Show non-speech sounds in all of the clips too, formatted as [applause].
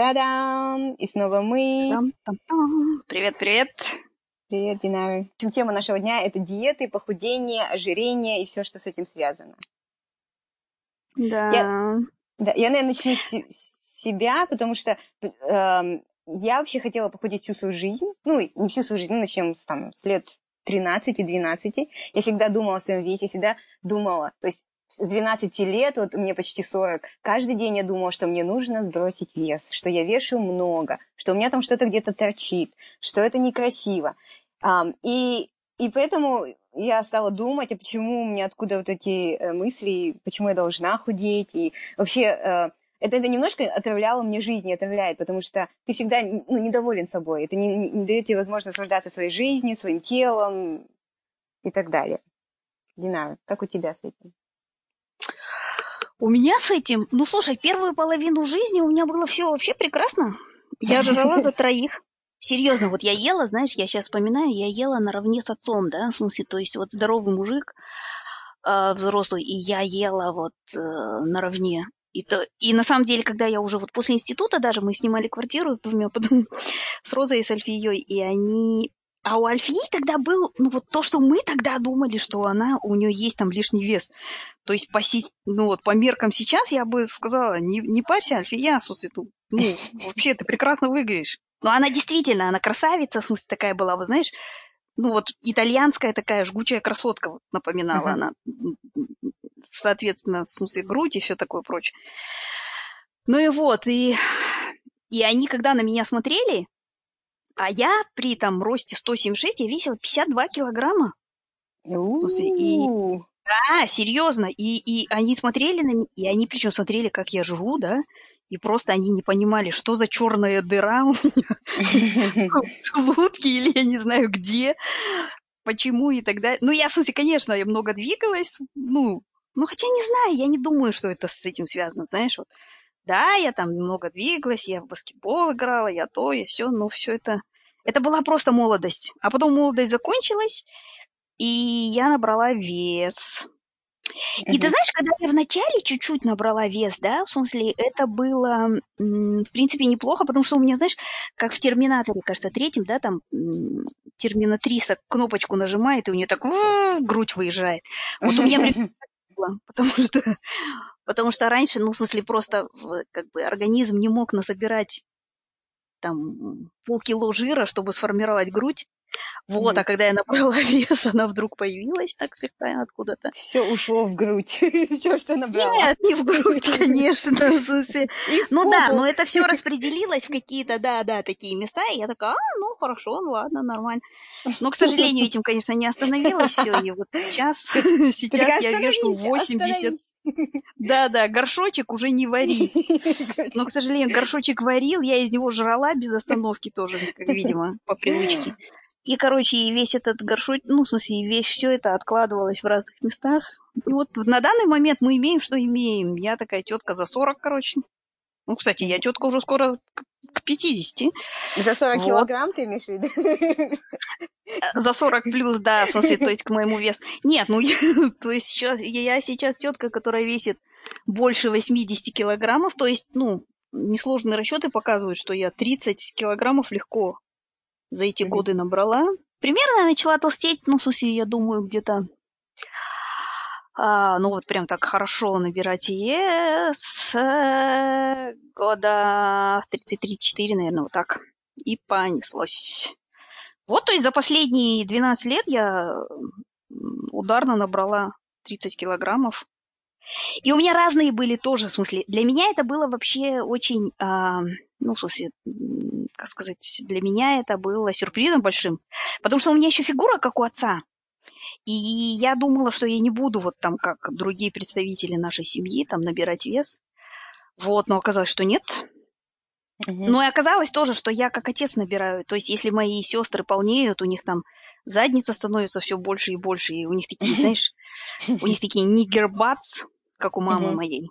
Та-дам! И снова мы. Привет, привет. Динара. Тема нашего дня – это диеты, похудение, ожирение и все, что с этим связано. Да. Я, да, я наверное, начну с, с себя, потому что э, я вообще хотела похудеть всю свою жизнь. Ну, не всю свою жизнь, ну, начнем с, там, с лет 13-12. Я всегда думала о своем весе, всегда думала, то есть с 12 лет, вот мне почти 40, каждый день я думала, что мне нужно сбросить вес, что я вешаю много, что у меня там что-то где-то торчит, что это некрасиво. И, и поэтому я стала думать, а почему у меня откуда вот эти э, мысли, почему я должна худеть, и вообще э, это, это немножко отравляло мне жизнь, и отравляет, потому что ты всегда ну, недоволен собой, это не, не дает тебе возможность наслаждаться своей жизнью, своим телом и так далее. Динара, как у тебя с этим? У меня с этим, ну слушай, первую половину жизни у меня было все вообще прекрасно. Я [laughs] жрала за троих. Серьезно, вот я ела, знаешь, я сейчас вспоминаю, я ела наравне с отцом, да, в смысле, то есть вот здоровый мужик, э, взрослый, и я ела вот э, наравне. И, то, и на самом деле, когда я уже вот после института даже, мы снимали квартиру с двумя, потом [laughs] с Розой и с Альфией, и они а у Альфии тогда был, ну вот то, что мы тогда думали, что она, у нее есть там лишний вес. То есть по, ну вот по меркам сейчас я бы сказала, не, не парься, Альфия, смысле, ну, [laughs] вообще ты прекрасно выглядишь. Но она действительно, она красавица, в смысле такая была, вы знаешь, ну вот итальянская такая жгучая красотка, вот напоминала uh-huh. она. Соответственно, в смысле грудь и все такое прочее. Ну и вот, и, и они, когда на меня смотрели, а я при там росте 176, я весила 52 килограмма. И, да, серьезно. И, и они смотрели на меня, и они причем смотрели, как я жру, да, и просто они не понимали, что за черная дыра у меня [laughs] в желудке или я не знаю где, почему и так далее. Ну, я, в смысле, конечно, я много двигалась, ну, ну, хотя не знаю, я не думаю, что это с этим связано, знаешь, вот. Да, я там много двигалась, я в баскетбол играла, я то, я все, но все это это была просто молодость. А потом молодость закончилась, и я набрала вес. И ты знаешь, когда я вначале чуть-чуть набрала вес, да, в смысле, это было, в принципе, неплохо, потому что у меня, знаешь, как в Терминаторе, кажется, третьем, да, там Терминатриса кнопочку нажимает, и у нее так грудь выезжает. Вот у меня [laughs] было, [laughs] потому что, потому что раньше, ну, в смысле, просто как бы организм не мог насобирать там полкило жира, чтобы сформировать грудь. Вот, mm-hmm. а когда я набрала [laughs] вес, она вдруг появилась так слегка откуда-то. Все ушло в грудь. [laughs] все, что набрала. Нет, не в грудь, [laughs] конечно. ну да, но это все распределилось в какие-то, да, да, такие места. И я такая, а, ну хорошо, ну ладно, нормально. Но, к сожалению, этим, конечно, не остановилось все. И вот сейчас, сейчас я вешу 80. Да-да, горшочек уже не вари. Но, к сожалению, горшочек варил, я из него жрала без остановки тоже, как видимо, по привычке. И, короче, и весь этот горшочек, ну, в смысле, весь все это откладывалось в разных местах. И вот на данный момент мы имеем, что имеем. Я такая тетка за 40, короче. Ну, кстати, я тетка уже скоро к 50. За 40 вот. килограмм ты имеешь в виду? За 40 плюс, да, в смысле, то есть к моему весу. Нет, ну, я, [laughs] то есть сейчас, я сейчас тетка, которая весит больше 80 килограммов, то есть, ну, несложные расчеты показывают, что я 30 килограммов легко за эти годы набрала. Примерно начала толстеть, ну, в смысле, я думаю, где-то а, ну вот прям так хорошо набирать ЕС года 33-4, наверное, вот так. И понеслось. Вот, то есть за последние 12 лет я ударно набрала 30 килограммов. И у меня разные были тоже, в смысле, для меня это было вообще очень, а, ну, в смысле, как сказать, для меня это было сюрпризом большим, потому что у меня еще фигура, как у отца. И я думала, что я не буду вот там, как другие представители нашей семьи, там набирать вес. Вот, но оказалось, что нет. Угу. Ну и оказалось тоже, что я как отец набираю. То есть, если мои сестры полнеют, у них там задница становится все больше и больше, и у них такие, [laughs] знаешь, у них такие нигербатс, как у мамы моей.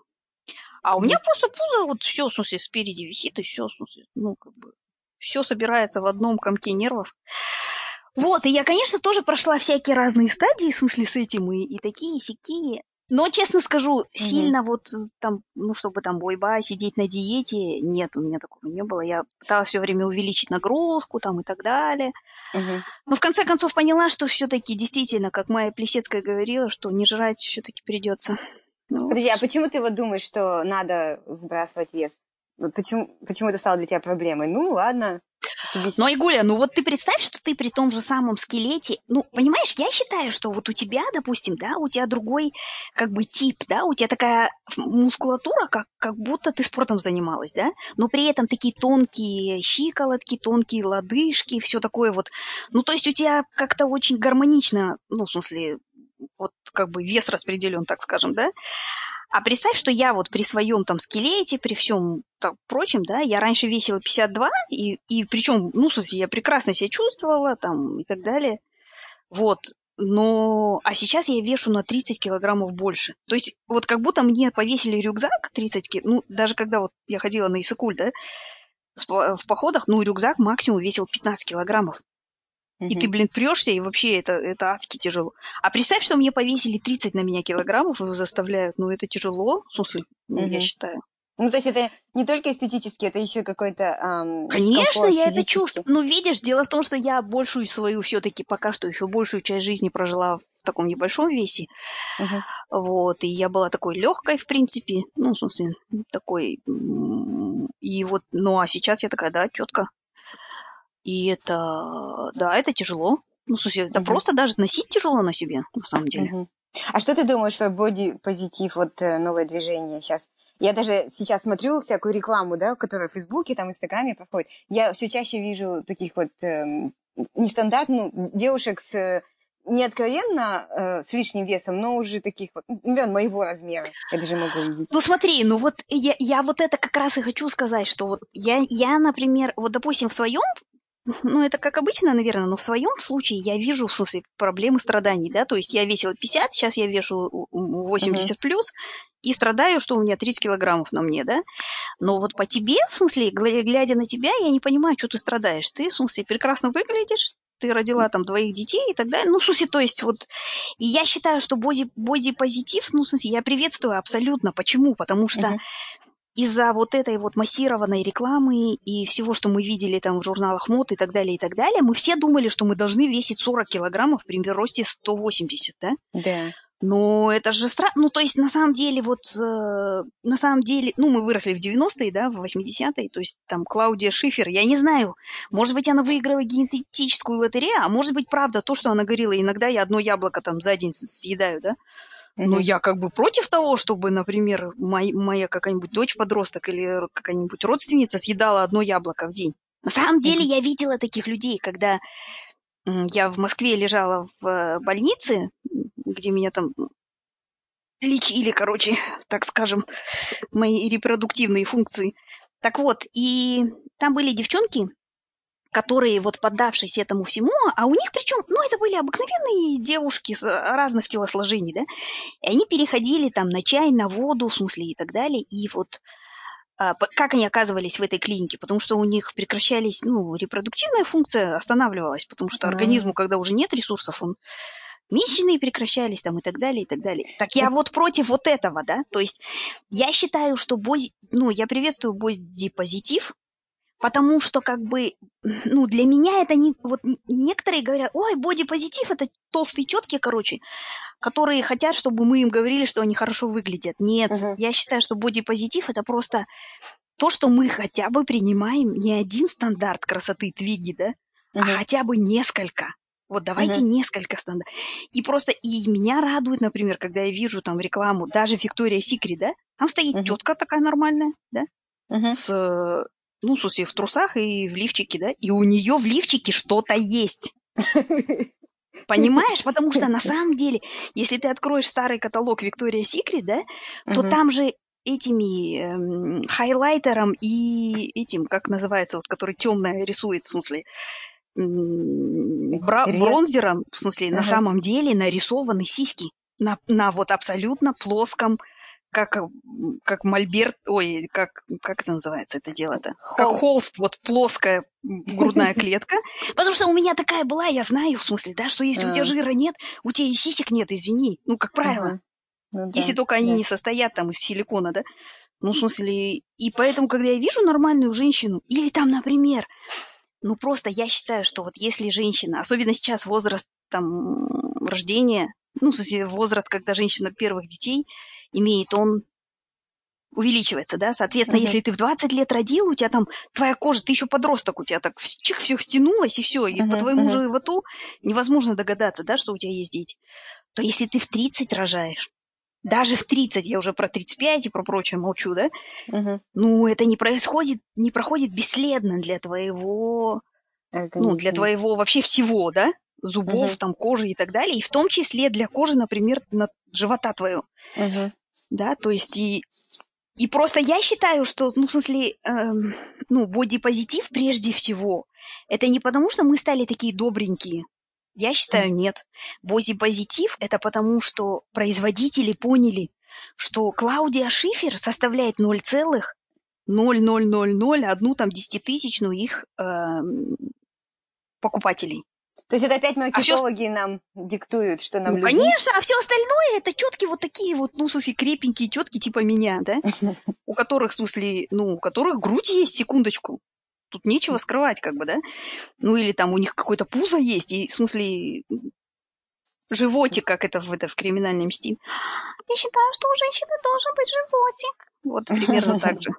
А у меня просто пузо вот все, в смысле, спереди висит, и все, в смысле, ну, как бы, все собирается в одном комке нервов. Вот, и я, конечно, тоже прошла всякие разные стадии, в смысле, с этим, и, и такие, и сякие. Но, честно скажу, сильно вот там, ну, чтобы там бойба, сидеть на диете, нет, у меня такого не было. Я пыталась все время увеличить нагрузку там и так далее. Мгм. Но в конце концов поняла, что все-таки действительно, как Майя Плесецкая говорила, что не жрать все-таки придется. Ну. Подожди, а почему ты вот думаешь, что надо сбрасывать вес? Вот почему, почему это стало для тебя проблемой? Ну, ладно. 50. Но, Игуля, ну вот ты представь, что ты при том же самом скелете, ну, понимаешь, я считаю, что вот у тебя, допустим, да, у тебя другой как бы тип, да, у тебя такая мускулатура, как, как будто ты спортом занималась, да, но при этом такие тонкие щиколотки, тонкие лодыжки, все такое вот, ну, то есть у тебя как-то очень гармонично, ну, в смысле, вот как бы вес распределен, так скажем, да, а представь, что я вот при своем там скелете, при всем так, прочем, да, я раньше весила 52, и, и причем, ну, в смысле, я прекрасно себя чувствовала там и так далее. Вот. Но, а сейчас я вешу на 30 килограммов больше. То есть, вот как будто мне повесили рюкзак 30 килограммов, ну, даже когда вот я ходила на Исыкуль, да, в походах, ну, рюкзак максимум весил 15 килограммов. И ты, блин, прешься, и вообще это, это адски тяжело. А представь, что мне повесили 30 на меня килограммов и заставляют. Ну, это тяжело, в смысле, ну, я считаю. Ну, то есть это не только эстетически, это еще какой-то эм, Конечно, я это чувствую. Но видишь, дело в том, что я большую свою все-таки пока что еще большую часть жизни прожила в таком небольшом весе. uh Вот, и я была такой легкой, в принципе. Ну, в смысле, такой. И вот, ну, а сейчас я такая, да, тетка. И это, да, это тяжело. Ну, в смысле, это Мгм. просто даже носить тяжело на себе, на самом деле. Мгм. А что ты думаешь про боди-позитив, вот э, новое движение сейчас? Я даже сейчас смотрю всякую рекламу, да, которая в Фейсбуке, там, Инстаграме проходит. Я все чаще вижу таких вот эм, нестандартных ну, девушек с э, не откровенно э, с лишним весом, но уже таких вот, например, моего размера. Я даже могу увидеть. Ну смотри, ну вот я, я вот это как раз и хочу сказать, что вот я, я, например, вот допустим в своем, ну это как обычно, наверное, но в своем случае я вижу, в смысле, проблемы страданий, да, то есть я весила 50, сейчас я вешу 80 плюс, и страдаю, что у меня 30 килограммов на мне, да, но вот по тебе, в смысле, гля- глядя на тебя, я не понимаю, что ты страдаешь, ты, в смысле, прекрасно выглядишь, ты родила там двоих детей и так далее. Ну, в смысле, то есть вот... И я считаю, что боди, боди-позитив, ну, в смысле, я приветствую абсолютно. Почему? Потому что Мгм. Из-за вот этой вот массированной рекламы и всего, что мы видели там в журналах мод и так далее, и так далее, мы все думали, что мы должны весить 40 килограммов при росте 180, да? Да. Но это же странно. Ну, то есть, на самом деле, вот, э, на самом деле, ну, мы выросли в 90-е, да, в 80-е, то есть, там, Клаудия Шифер, я не знаю, может быть, она выиграла генетическую лотерею, а может быть, правда, то, что она говорила, иногда я одно яблоко там за день съедаю, да, но я как бы против того, чтобы, например, мой- моя какая-нибудь дочь-подросток или какая-нибудь родственница съедала одно яблоко в день. На самом деле я видела таких людей, когда я в Москве лежала в э, больнице, где меня там лечили, короче, [laughs] так скажем, мои репродуктивные функции. Так вот, и там были девчонки, которые вот поддавшись этому всему, а у них причем, ну, это были обыкновенные девушки с э, разных телосложений, да, и они переходили там на чай, на воду, в смысле, и так далее, и вот а, как они оказывались в этой клинике, потому что у них прекращались, ну, репродуктивная функция останавливалась, потому что организму, когда уже нет ресурсов, он месячные прекращались там и так далее, и так далее. Так я вот. против вот этого, да, то есть я считаю, что боди, ну, я приветствую бодипозитив, потому что как бы, ну, для меня это не, вот некоторые говорят, ой, бодипозитив это толстые тетки, короче, которые хотят, чтобы мы им говорили, что они хорошо выглядят. Нет, Мгм. я считаю, что бодипозитив это просто то, что мы хотя бы принимаем не один стандарт красоты твиги, да, а Мгм. хотя бы несколько. Вот давайте несколько стандартов. И просто и меня радует, например, когда я вижу там рекламу, даже Виктория Секрет, да, там стоит Мгм. тетка такая нормальная, да, Мгм. с, э, ну, в смысле, в трусах и в лифчике, да, и у нее в лифчике что-то есть. [laughs] Понимаешь? Потому что на самом деле, если ты откроешь старый каталог Виктория Секрет, да, то Мгм. там же этими эм, хайлайтером и этим, как называется, вот, который темное рисует, в смысле, бра- бронзером, в смысле, на Ага. самом деле нарисованы сиськи на, на вот абсолютно плоском, как, как мольберт, ой, как, как это называется это дело-то? Как Холст. вот плоская грудная [laughs] клетка. Потому что у меня такая была, я знаю, в смысле, да, что если у тебя А. жира нет, у тебя и сисек нет, извини. Ну, как правило. Ну, Если только они не состоят там из силикона, да? Ну, в смысле, и поэтому, когда я вижу нормальную женщину, или там, например, ну, просто я считаю, что вот если женщина, особенно сейчас возраст там рождения, ну, в смысле, возраст, когда женщина первых детей имеет, он увеличивается, да, соответственно, mm-hmm. если ты в 20 лет родил, у тебя там твоя кожа, ты еще подросток, у тебя так чих все стянулось и все, и mm-hmm. по твоему mm-hmm. животу невозможно догадаться, да, что у тебя есть дети, то если ты в 30 рожаешь, даже в 30, я уже про 35 и про прочее молчу, да, mm-hmm. ну, это не происходит, не проходит бесследно для твоего, ну, для твоего вообще всего, да, зубов, mm-hmm. там, кожи и так далее, и в том числе для кожи, например, на живота твоего. Mm-hmm. Да, то есть и и просто я считаю, что, ну, в смысле, эм, ну, бодипозитив прежде всего, это не потому, что мы стали такие добренькие. Я считаю, нет. Бодипозитив – это потому, что производители поняли, что Клаудия Шифер составляет 0,0001 одну там десятитысячную их э, покупателей. То есть это опять маркетологи а все... нам диктуют, что нам ну, любить. Конечно, а все остальное это тетки вот такие вот, ну, в смысле, крепенькие тетки типа меня, да? [laughs] У которых, в смысле, ну, у которых грудь есть, секундочку. Тут нечего скрывать, как бы, да? Ну, или там у них какое-то пузо есть, и, в смысле, животик, как это в, это в криминальном стиле. Я считаю, что у женщины должен быть животик. Вот примерно так [laughs] же.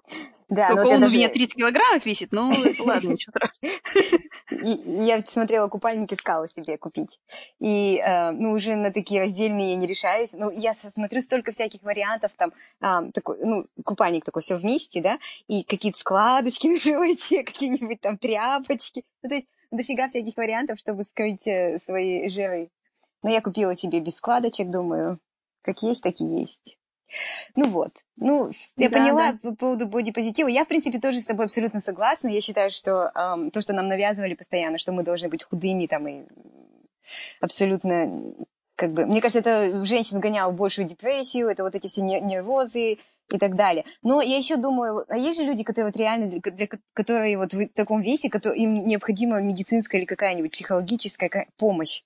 Да, Только он даже... у меня 30 килограммов весит, [laughs] но ладно, ничего страшного. Я смотрела купальник, искала себе купить. И, э, ну, уже на такие раздельные я не решаюсь. Ну, я смотрю столько всяких вариантов, там, такой, ну, купальник такой, все вместе, да, и какие-то складочки [laughs] на животе, какие-нибудь там тряпочки. Ну, то есть дофига всяких вариантов, чтобы скрыть э, свои жиры. Но я купила себе без складочек, думаю, как есть, так и есть. Ну вот. Ну, я да, поняла да. по поводу бодипозитива. Я, в принципе, тоже с тобой абсолютно согласна. Я считаю, что эм, то, что нам навязывали постоянно, что мы должны быть худыми там и абсолютно как бы, мне кажется, это женщин гоняло в большую депрессию, это вот эти все нервозы и так далее. Но я еще думаю, а есть же люди, которые вот реально, для которые вот в таком весе, которые, им необходима медицинская или какая-нибудь психологическая помощь.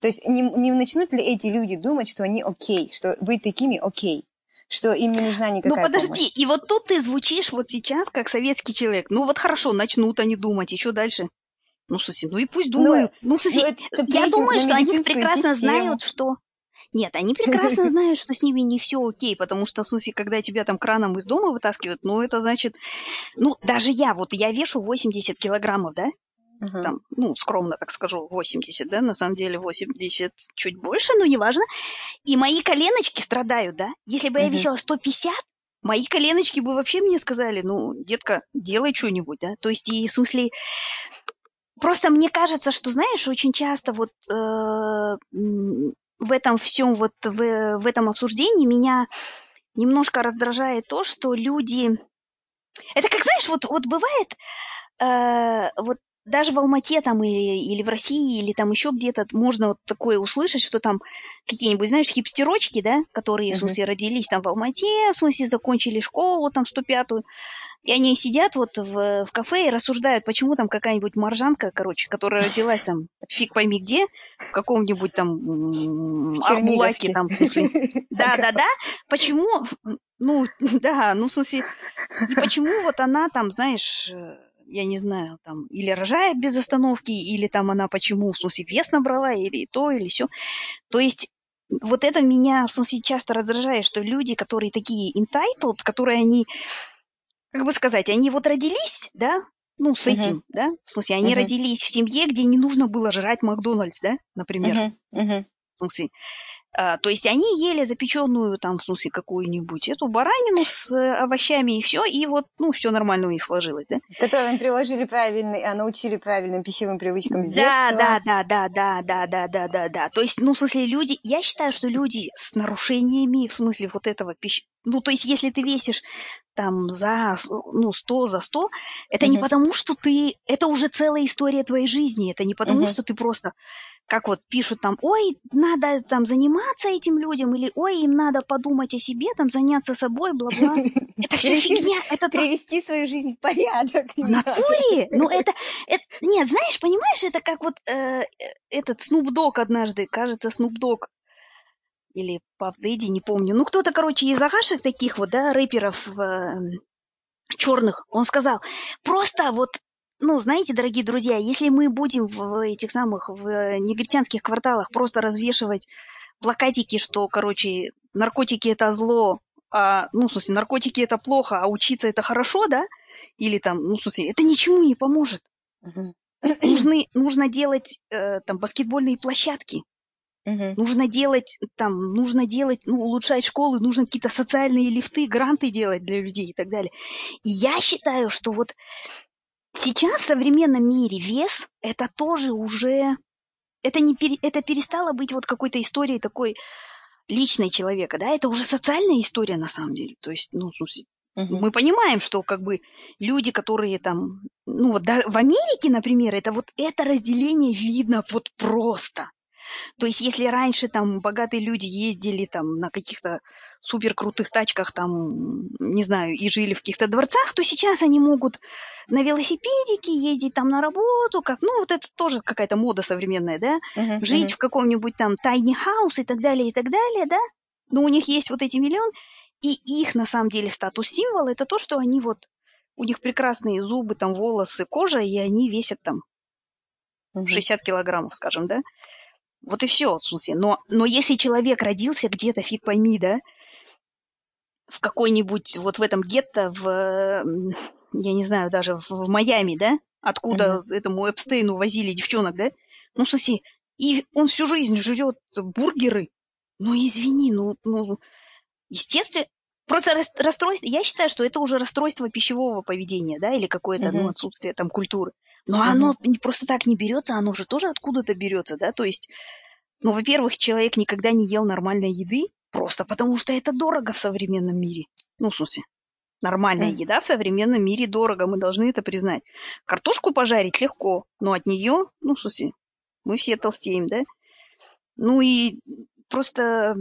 То есть не, не начнут ли эти люди думать, что они окей, что быть такими окей? Что им не нужна никакая Ну подожди, помощь. и вот тут ты звучишь вот сейчас как советский человек. Ну вот хорошо, начнут они думать, еще дальше. Ну, слушай, ну и пусть ну, думают. Ну, ну слушай, ну, я думаю, что они прекрасно систему. знают, что... Нет, они прекрасно [laughs] знают, что с ними не все окей, потому что, в смысле, когда тебя там краном из дома вытаскивают, ну, это значит... Ну, даже я, вот я вешу 80 килограммов, да? Uh-huh. Там, ну, скромно так скажу, 80, да, на самом деле 80 чуть больше, но неважно. И мои коленочки страдают, да. Если бы uh-huh. я весила 150, мои коленочки бы вообще мне сказали, ну, детка, делай что-нибудь, да. То есть, и в смысле, просто мне кажется, что, знаешь, очень часто вот э, в этом всем, вот в, в этом обсуждении меня немножко раздражает то, что люди... Это как, знаешь, вот, вот бывает, э, вот даже в Алмате там или, или в России, или там еще где-то можно вот такое услышать, что там какие-нибудь, знаешь, хипстерочки, да, которые, uh-huh. в смысле, родились там в Алмате, в смысле, закончили школу там 105-ю, и они сидят вот в, в кафе и рассуждают, почему там какая-нибудь маржанка, короче, которая родилась там фиг пойми где, в каком-нибудь там Арбулаке там, в смысле. [laughs] Да-да-да, почему, ну, [laughs] да, ну, в смысле, и почему вот она там, знаешь, я не знаю, там, или рожает без остановки, или там она почему, в смысле, вес набрала, или то, или все. То есть вот это меня, в смысле, часто раздражает, что люди, которые такие entitled, которые они, как бы сказать, они вот родились, да, ну, с этим, uh-huh. да, в смысле, они uh-huh. родились в семье, где не нужно было жрать Макдональдс, да, например. Uh-huh. Uh-huh. В смысле, а, то есть они ели запеченную там, в смысле, какую-нибудь эту баранину с э, овощами и все, и вот, ну, все нормально у них сложилось, да? Которым приложили правильный, а научили правильным пищевым привычкам с да, детства. Да, да, да, да, да, да, да, да, да. То есть, ну, в смысле, люди, я считаю, что люди с нарушениями, в смысле, вот этого пищ... Ну, то есть, если ты весишь там за, ну, 100 за 100, это угу. не потому, что ты... Это уже целая история твоей жизни, это не потому, угу. что ты просто как вот пишут там, ой, надо там заниматься этим людям, или ой, им надо подумать о себе, там заняться собой, бла-бла. [laughs] Это все фигня. Это привести свою жизнь в порядок. В натуре? Ну это, это, нет, знаешь, понимаешь, это как вот э, этот Snoop Dogg однажды, кажется, Snoop Dogg или Пав Дэдди, не помню. Ну, кто-то, короче, из агашек таких вот, да, рэперов э, черных, он сказал, просто вот ну, знаете, дорогие друзья, если мы будем в этих самых, в негритянских кварталах просто развешивать плакатики, что, короче, наркотики это зло, а, ну, в смысле, наркотики это плохо, а учиться это хорошо, да? Или там, ну, в смысле, это ничему не поможет. Мгм. Нужны, нужно делать э, там баскетбольные площадки, Мгм. нужно делать там, нужно делать, ну, улучшать школы, нужно какие-то социальные лифты, гранты делать для людей и так далее. И я считаю, что вот сейчас в современном мире вес это тоже уже это не пере- это перестало быть вот какой-то историей такой личной человека, да, это уже социальная история на самом деле. То есть, ну, смысле, Мгм. мы понимаем, что как бы люди, которые там, ну вот да, в Америке, например, это вот это разделение видно вот просто. То есть, если раньше там богатые люди ездили там на каких-то супер крутых тачках, там, не знаю, и жили в каких-то дворцах, то сейчас они могут на велосипедике ездить там на работу, как, ну, вот это тоже какая-то мода современная, да, Мгм. жить в каком-нибудь там tiny house и так далее, и так далее, да, но у них есть вот эти миллион, и их, на самом деле, статус-символ – это то, что они вот, у них прекрасные зубы, там, волосы, кожа, и они весят там Мгм. 60 килограммов, скажем, да? Вот и все, в смысле. Но, но если человек родился где-то, фиг пойми, да, в какой-нибудь, вот в этом гетто, в, я не знаю, даже в, в Майами, да, откуда этому Эпстейну возили девчонок, да, ну, в смысле, и он всю жизнь жрет бургеры, ну, извини, ну, ну естественно, просто рас- расстройство, я считаю, что это уже расстройство пищевого поведения, да, или какое-то, ну, Мгм. отсутствие там культуры. Но оно не просто так не берется, оно же тоже откуда-то берется, да, то есть, ну, во-первых, человек никогда не ел нормальной еды, просто потому что это дорого в современном мире. Ну, в смысле, нормальная еда в современном мире дорого, мы должны это признать. Картошку пожарить легко, но от нее, ну, в смысле, мы все толстеем, да? Ну и просто,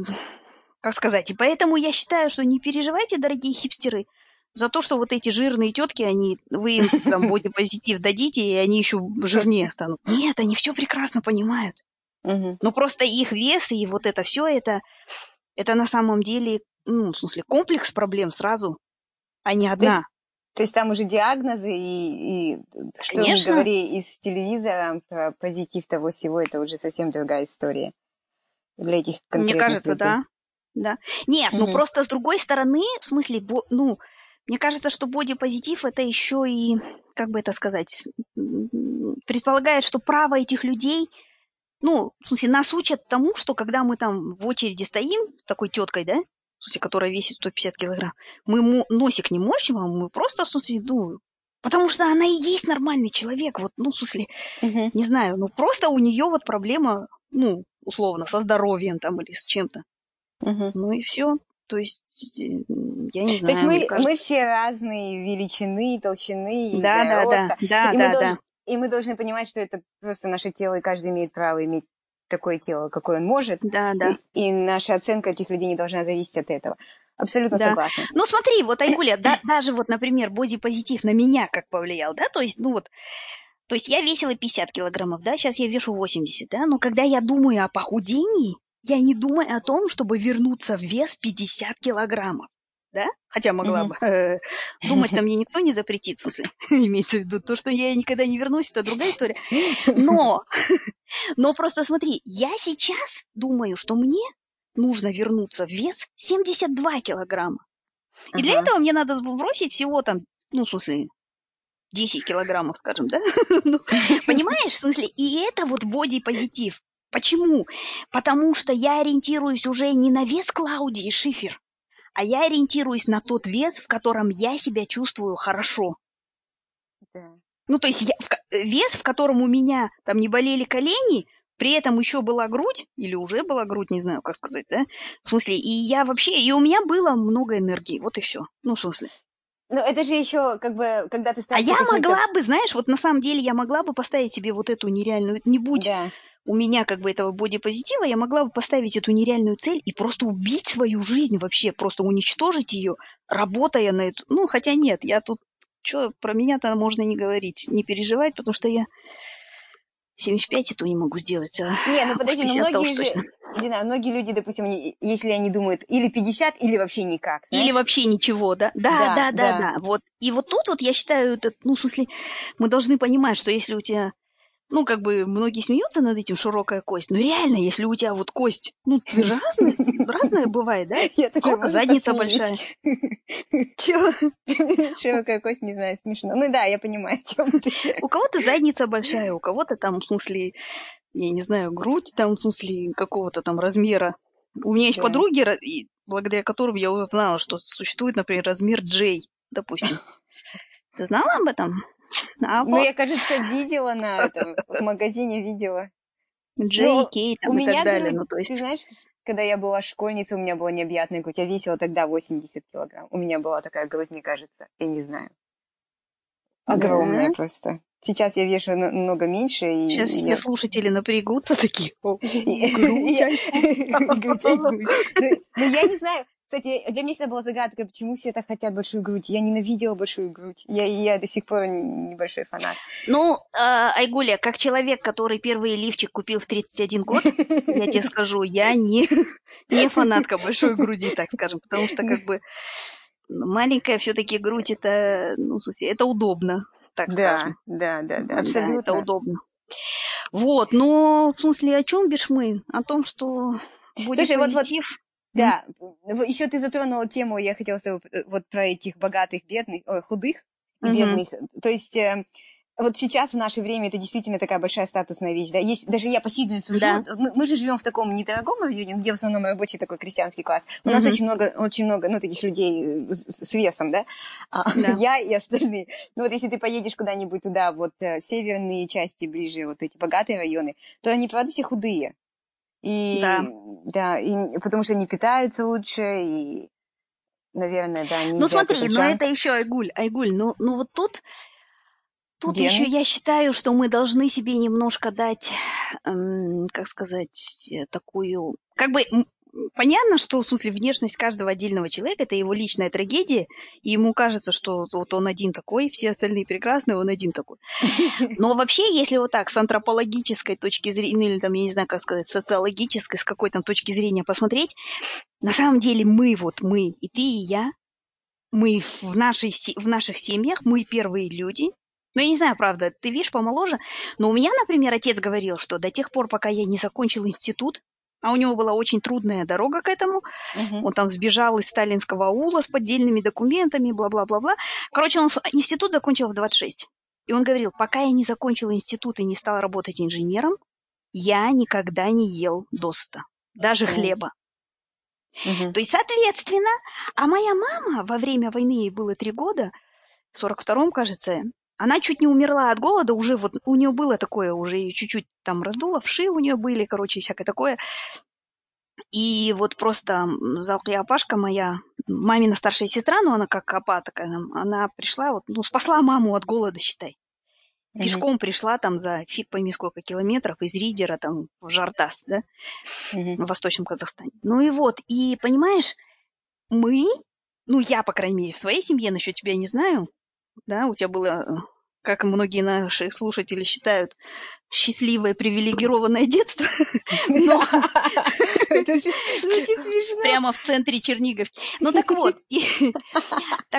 как сказать, и поэтому я считаю, что не переживайте, дорогие хипстеры, за то, что вот эти жирные тетки, они, вы им там [laughs] бодипозитив дадите, и они еще жирнее станут. Нет, они все прекрасно понимают. Мгм. Но просто их вес и вот это все, это, это на самом деле, ну, в смысле, комплекс проблем сразу, а не одна. То есть там уже диагнозы и, и что Конечно. не говори из телевизора про позитив того всего, это уже совсем другая история для этих Мне конкретных кажется, людей. да. Да. Нет, ну Мгм. просто с другой стороны, в смысле, ну, мне кажется, что бодипозитив это еще и, как бы это сказать, предполагает, что право этих людей, ну, в смысле, нас учат тому, что когда мы там в очереди стоим с такой теткой, да, в смысле, которая весит 150 килограмм, мы носик не морщим, а мы просто, в смысле, ну, потому что она и есть нормальный человек, вот, ну, в смысле, Мгм. не знаю, ну, просто у нее вот проблема, ну, условно, со здоровьем там или с чем-то. Мгм. Ну и все. То есть, э, я не То знаю. есть мне мы, кажется- мы все разные величины, толщины и Да, да, роста. да, да, и, мы да, долж- да. и мы должны понимать, что это просто наше тело, и каждый имеет право иметь такое тело, какое он может. Да, да. И, и наша оценка этих людей не должна зависеть от этого. Абсолютно Да. согласна. Ну смотри, вот, Айгуля, да- даже вот, например, бодипозитив на меня как повлиял, да, то есть, ну вот, то есть я весила 50 килограммов, да, сейчас я вешу 80, да, но когда я думаю о похудении, я не думаю о том, чтобы вернуться в вес 50 килограммов, да, хотя могла Мгм. бы. э, Думать-то [laughs] мне никто не запретит, в смысле, [laughs] имеется в виду, то, что я никогда не вернусь, это другая история. Но, [laughs] но просто смотри, я сейчас думаю, что мне нужно вернуться в вес 72 килограмма. И для Ага. этого мне надо сбросить всего там, ну, в смысле, 10 килограммов, скажем, да? Ну, Понимаешь, в смысле, и это вот бодипозитив. Почему? Потому что я ориентируюсь уже не на вес Клаудии Шифер, а я ориентируюсь на тот вес, в котором я себя чувствую хорошо. Да. Ну, то есть я, в вес, в котором у меня там не болели колени, при этом еще была грудь, или уже была грудь, не знаю, как сказать, да? В смысле, и я вообще, и у меня было много энергии, вот и все. Ну, в смысле. Ну, это же еще, как бы, когда ты А ставишь я какие-то- могла бы, знаешь, вот на самом деле я могла бы поставить себе вот эту нереальную, не будь Да. У меня как бы этого бодипозитива, я могла бы поставить эту нереальную цель и просто убить свою жизнь вообще, просто уничтожить ее, работая на эту... Ну, хотя нет, я тут... Что, про меня-то можно не говорить, не переживать, потому что я 75 и то не могу сделать, а Не, ну [laughs] подожди, ну 50-то уж многие же, точно. знаю, многие люди, допустим, они, если они думают или 50, или вообще никак. Знаешь? Или вообще ничего, да? Да, да, да, да, да. Вот. И вот тут вот я считаю, это, ну, в смысле, мы должны понимать, что если у тебя ну, как бы многие смеются над этим широкая кость, но реально, если у тебя вот кость, ну, ты же разная, разная бывает, да? [laughs] Я такая, задница большая. [laughs] Чего? [laughs] Широкая кость, не знаю, смешно. Ну да, я понимаю, о чем ты. У кого-то задница большая, у кого-то там, в смысле, я не знаю, грудь там, в смысле, какого-то там размера. У меня есть подруги, благодаря которым я узнала, что существует, например, размер J, допустим. Ты знала об этом? [laughs] А ну, вот. я, кажется, видела на этом, в магазине видела. Джей, ну, Кей там, у и меня так далее. Ну, то есть... Ты знаешь, когда я была школьницей, у меня была необъятная грудь. Я весила тогда 80 килограмм. У меня была такая грудь, мне кажется. Я не знаю. Огромная да. просто. Сейчас я вешу намного меньше. И Сейчас я... все слушатели напрягутся такие. [laughs] Грудь, [laughs] Ну, я не знаю, кстати, для меня всегда была загадка, почему все так хотят большую грудь. Я ненавидела большую грудь. Я, я до сих пор небольшой фанат. Ну, э, Айгуля, как человек, который первый лифчик купил в 31 год, я тебе скажу, я не, не фанатка большой груди, так скажем, потому что как бы маленькая все-таки грудь, это, ну, это удобно, так скажем. Да, да, да, абсолютно. это удобно. Вот, но в смысле о чем бишь мы? О том, что будет Слушай, позитив. вот, вот да, еще ты затронула тему, я хотела сказать, э, вот про этих богатых, бедных, ой, худых и mm-hmm. бедных. То есть э, вот сейчас в наше время это действительно такая большая статусная вещь, да. Есть, даже я по Сиднейсу да. живу, мы, мы же живем в таком недорогом районе, где в основном рабочий такой крестьянский класс. У mm-hmm. нас очень много, очень много, ну, таких людей с, с весом, да. А, [laughs] да. Я и остальные. Ну, вот если ты поедешь куда-нибудь туда, вот э, северные части ближе, вот эти богатые районы, то они, правда, все худые. И, да. да, и, потому что они питаются лучше, и, наверное, да, они Ну смотри, но это еще Айгуль, Айгуль, ну, ну вот тут, тут еще я считаю, что мы должны себе немножко дать, эм, как сказать, такую, как бы понятно, что в смысле внешность каждого отдельного человека это его личная трагедия, и ему кажется, что вот он один такой, все остальные прекрасные, он один такой. [laughs] Но вообще, если вот так с антропологической точки зрения, ну, или там, я не знаю, как сказать, социологической, с какой там точки зрения посмотреть, на самом деле мы, вот мы, и ты, и я, мы в, нашей, в наших семьях, мы первые люди, ну, я не знаю, правда, ты видишь, помоложе. Но у меня, например, отец говорил, что до тех пор, пока я не закончил институт, а у него была очень трудная дорога к этому. Угу. Он там сбежал из сталинского аула с поддельными документами, бла-бла-бла-бла. Короче, он институт закончил в 26. И он говорил, пока я не закончил институт и не стал работать инженером, я никогда не ел досыта, даже угу. хлеба. Угу. То есть, соответственно, а моя мама во время войны, ей было три года, в 42-м, кажется, она чуть не умерла от голода, уже вот у нее было такое, уже ее чуть-чуть там раздуло, вши у нее были, короче, всякое такое. И вот просто Заухля Апашка моя, мамина старшая сестра, ну она как апа такая, она пришла, вот, ну спасла маму от голода, считай. Пешком mm-hmm. пришла там за фиг пойми сколько километров из Ридера там в Жартас, да, mm-hmm. в Восточном Казахстане. Ну и вот, и понимаешь, мы, ну я, по крайней мере, в своей семье, насчет тебя не знаю, да, у тебя было, э, как многие наши слушатели считают, счастливое привилегированное детство. [laughs] Это [laughs] звучит смешно. Прямо в центре Черниговки. Ну так вот, [laughs]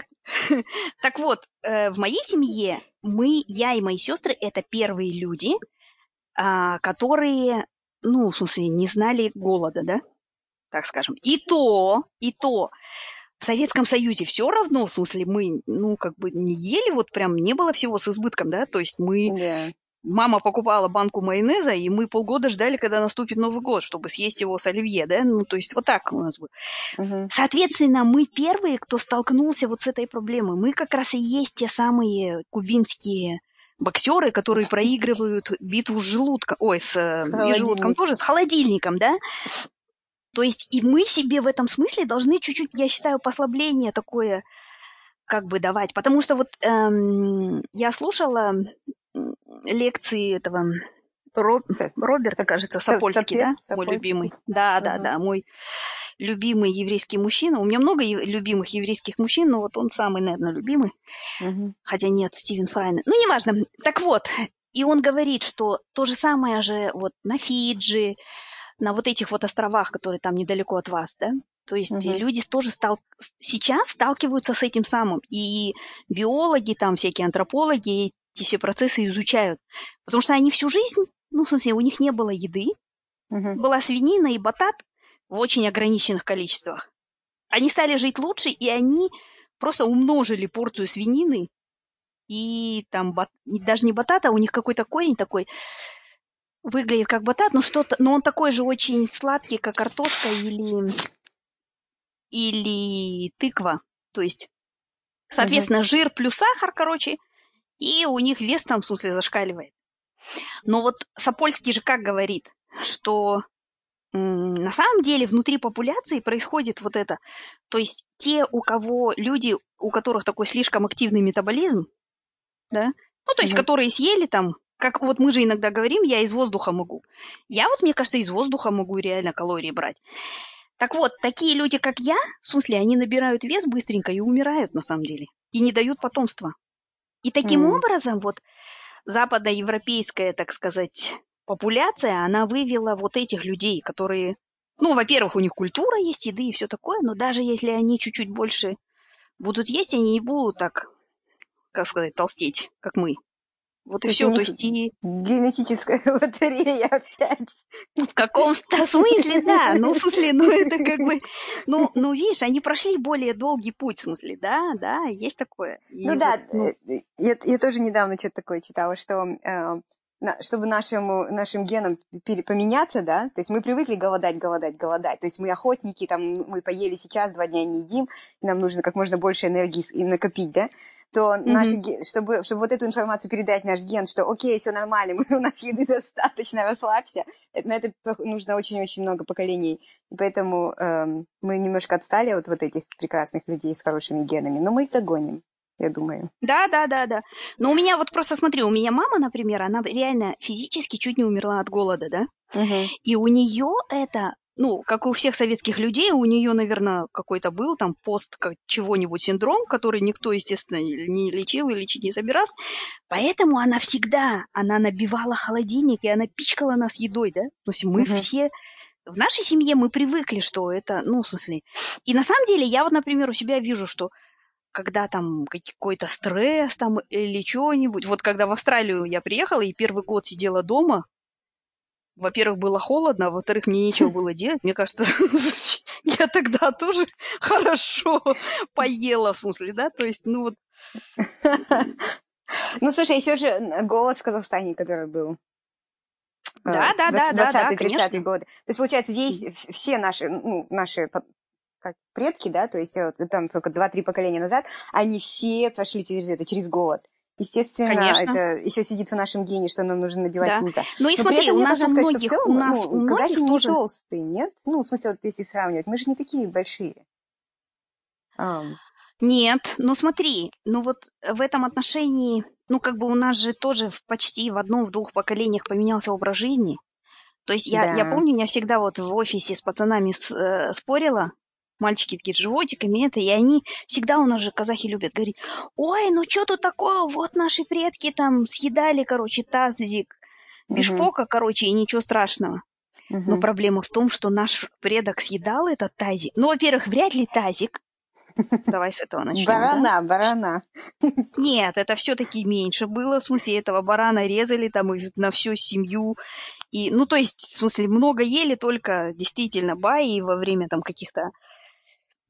так вот, э, в моей семье мы, я и мои сестры, это первые люди, а, которые, ну, в смысле, не знали голода, да, так скажем. И то, и то, в Советском Союзе все равно, в смысле, мы, ну, как бы не ели, вот прям не было всего с избытком, да, то есть мы... Да. Мама покупала банку майонеза, и мы полгода ждали, когда наступит Новый год, чтобы съесть его с оливье, да? Ну, то есть вот так у нас было. Угу. Соответственно, мы первые, кто столкнулся вот с этой проблемой. Мы как раз и есть те самые кубинские боксеры, которые проигрывают битву с желудком, ой, с, с не желудком тоже, с холодильником, да? То есть и мы себе в этом смысле должны чуть-чуть, я считаю, послабление такое как бы давать. Потому что вот эм, я слушала лекции этого Роб, Роберта, кажется, Сапольский, да? Мой любимый. Да, да, да, мой любимый еврейский мужчина. У меня много любимых еврейских мужчин, но вот он самый, наверное, любимый. Угу. Хотя нет, Стивен Фрайн. Ну, неважно. Так вот, и он говорит, что то же самое же вот на Фиджи, на вот этих вот островах, которые там недалеко от вас, да? То есть Мгм. люди тоже стал... сейчас сталкиваются с этим самым. И биологи, там всякие антропологи эти все процессы изучают. Потому что они всю жизнь, ну, в смысле, у них не было еды, Мгм. была свинина и батат в очень ограниченных количествах. Они стали жить лучше, и они просто умножили порцию свинины и там бат- даже не батата, а у них какой-то корень такой выглядит как батат, но что-то, но он такой же очень сладкий, как картошка или или тыква, то есть, соответственно, жир плюс сахар, короче, и у них вес там, в смысле, зашкаливает. Но вот Сапольский же как говорит, что на самом деле внутри популяции происходит вот это. То есть те, у кого люди, у которых такой слишком активный метаболизм, да, ну, то есть Мгм. которые съели там, как вот мы же иногда говорим, я из воздуха могу. Я вот, мне кажется, из воздуха могу реально калории брать. Так вот, такие люди, как я, в смысле, они набирают вес быстренько и умирают на самом деле. И не дают потомства. И таким М. образом вот западноевропейская, так сказать, популяция, она вывела вот этих людей, которые, ну, во-первых, у них культура есть, еды и все такое, но даже если они чуть-чуть больше будут есть, они не будут так, как сказать, толстеть, как мы. Вот и все, то есть и Генетическая [laughs] лотерея опять. в каком-то [laughs] смысле, да, ну, в смысле, ну, это как бы, ну, [laughs] ну, видишь, они прошли более долгий путь, в смысле, да, да, есть такое. И Ну да, вот, ну, э, я, я тоже недавно что-то такое читала, что э, чтобы нашему, нашим генам пере- поменяться, да, то есть мы привыкли голодать, голодать, голодать, то есть мы охотники, там, мы поели сейчас, два дня не едим, нам нужно как можно больше энергии накопить, да, то наши, ге- чтобы, чтобы вот эту информацию передать наш ген, что окей, все нормально, [laughs] мы, у нас еды достаточно, расслабься, это- на это нужно очень-очень много поколений, и поэтому эм, мы немножко отстали от вот этих прекрасных людей с хорошими генами, но мы их догоним, я думаю. Да, да, да, да. Но у меня вот просто смотри, у меня мама, например, она реально физически чуть не умерла от голода, да? И у нее это, ну, как у всех советских людей, у нее, наверное, какой-то был там пост как чего-нибудь синдром, который никто, естественно, не лечил и лечить не собирался. Поэтому она всегда, она набивала холодильник, и она пичкала нас едой, да? То есть мы Мгм. все в нашей семье мы привыкли, что это, ну, в смысле. И на самом деле я вот, например, у себя вижу, что когда там какой-то стресс там или что-нибудь. Вот когда в Австралию я приехала и первый год сидела дома, во-первых, было холодно, а во-вторых, мне нечего [laughs] было делать. Мне кажется, [laughs] я тогда тоже [laughs] хорошо поела, в смысле, да? То есть, ну вот, Ну, слушай, еще же голод в Казахстане, который был. Да, Э, да, да, да, да, 20-30 конечно. годы. То есть, получается, весь, все наши, ну, наши как, предки, да, то есть вот, там сколько, два-три поколения назад, они все прошли через это, через голод. Естественно, Конечно. это еще сидит в нашем гене, что нам нужно набивать Да. пузо. ну и Но смотри, этом у я нас должна сказать, что в многих, целом, у нас, ну, у казахи многих не тоже... толстые, нет? Ну, в смысле, вот если сравнивать, мы же не такие большие. Ам, Нет, ну смотри, ну вот в этом отношении, ну как бы у нас же тоже в почти в одном, в двух поколениях поменялся образ жизни. То есть я, я Да. помню, я всегда вот в офисе с пацанами с- э, спорила, мальчики такие животиками это, и они всегда у нас же казахи любят говорить, ой, ну что тут такое, вот наши предки там съедали, короче, тазик, Мгм. бешпока, короче, и ничего страшного. Но мгм. проблема в том, что наш предок съедал этот тазик. Ну, во-первых, вряд ли тазик. Давай с этого начнем. да? Барана, барана. Нет, это все-таки меньше было. В смысле, этого барана резали там и на всю семью. И, ну, то есть, в смысле, много ели только действительно баи во время там каких-то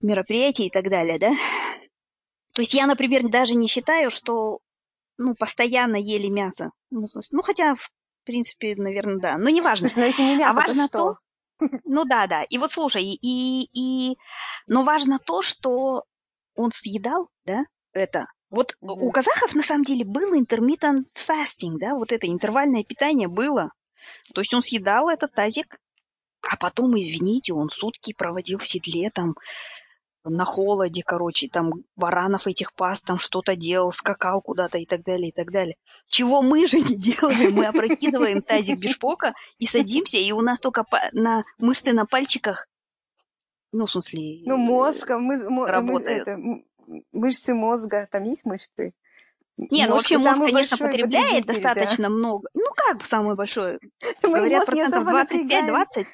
мероприятий и так далее, да? То есть я, например, даже не считаю, что ну, постоянно ели мясо. Ну, ну, хотя, в принципе, наверное, да. Но неважно. Слушай, ну если не мясо, а важно то то, что? ну да, да. И вот слушай, и, и, но важно то, что он съедал, да, это. Вот Мгм. у казахов на самом деле был intermittent fasting, да, вот это интервальное питание было. То есть он съедал этот тазик, а потом, извините, он сутки проводил в седле, там, на холоде, короче, там, баранов этих пас, там что-то делал, скакал куда-то и так далее, и так далее. Чего мы же не делаем? Мы опрокидываем тазик бешпока и садимся, и у нас только на мышцы на пальчиках, ну, в смысле... Ну, мозг, а мы, работают. это, мышцы мозга, там есть мышцы? Не, ну вообще мозг, конечно, большой потребляет да. достаточно много. Ну, как самое большое? [laughs] Мой Говорят, процентов особо напрягаем. 25-20.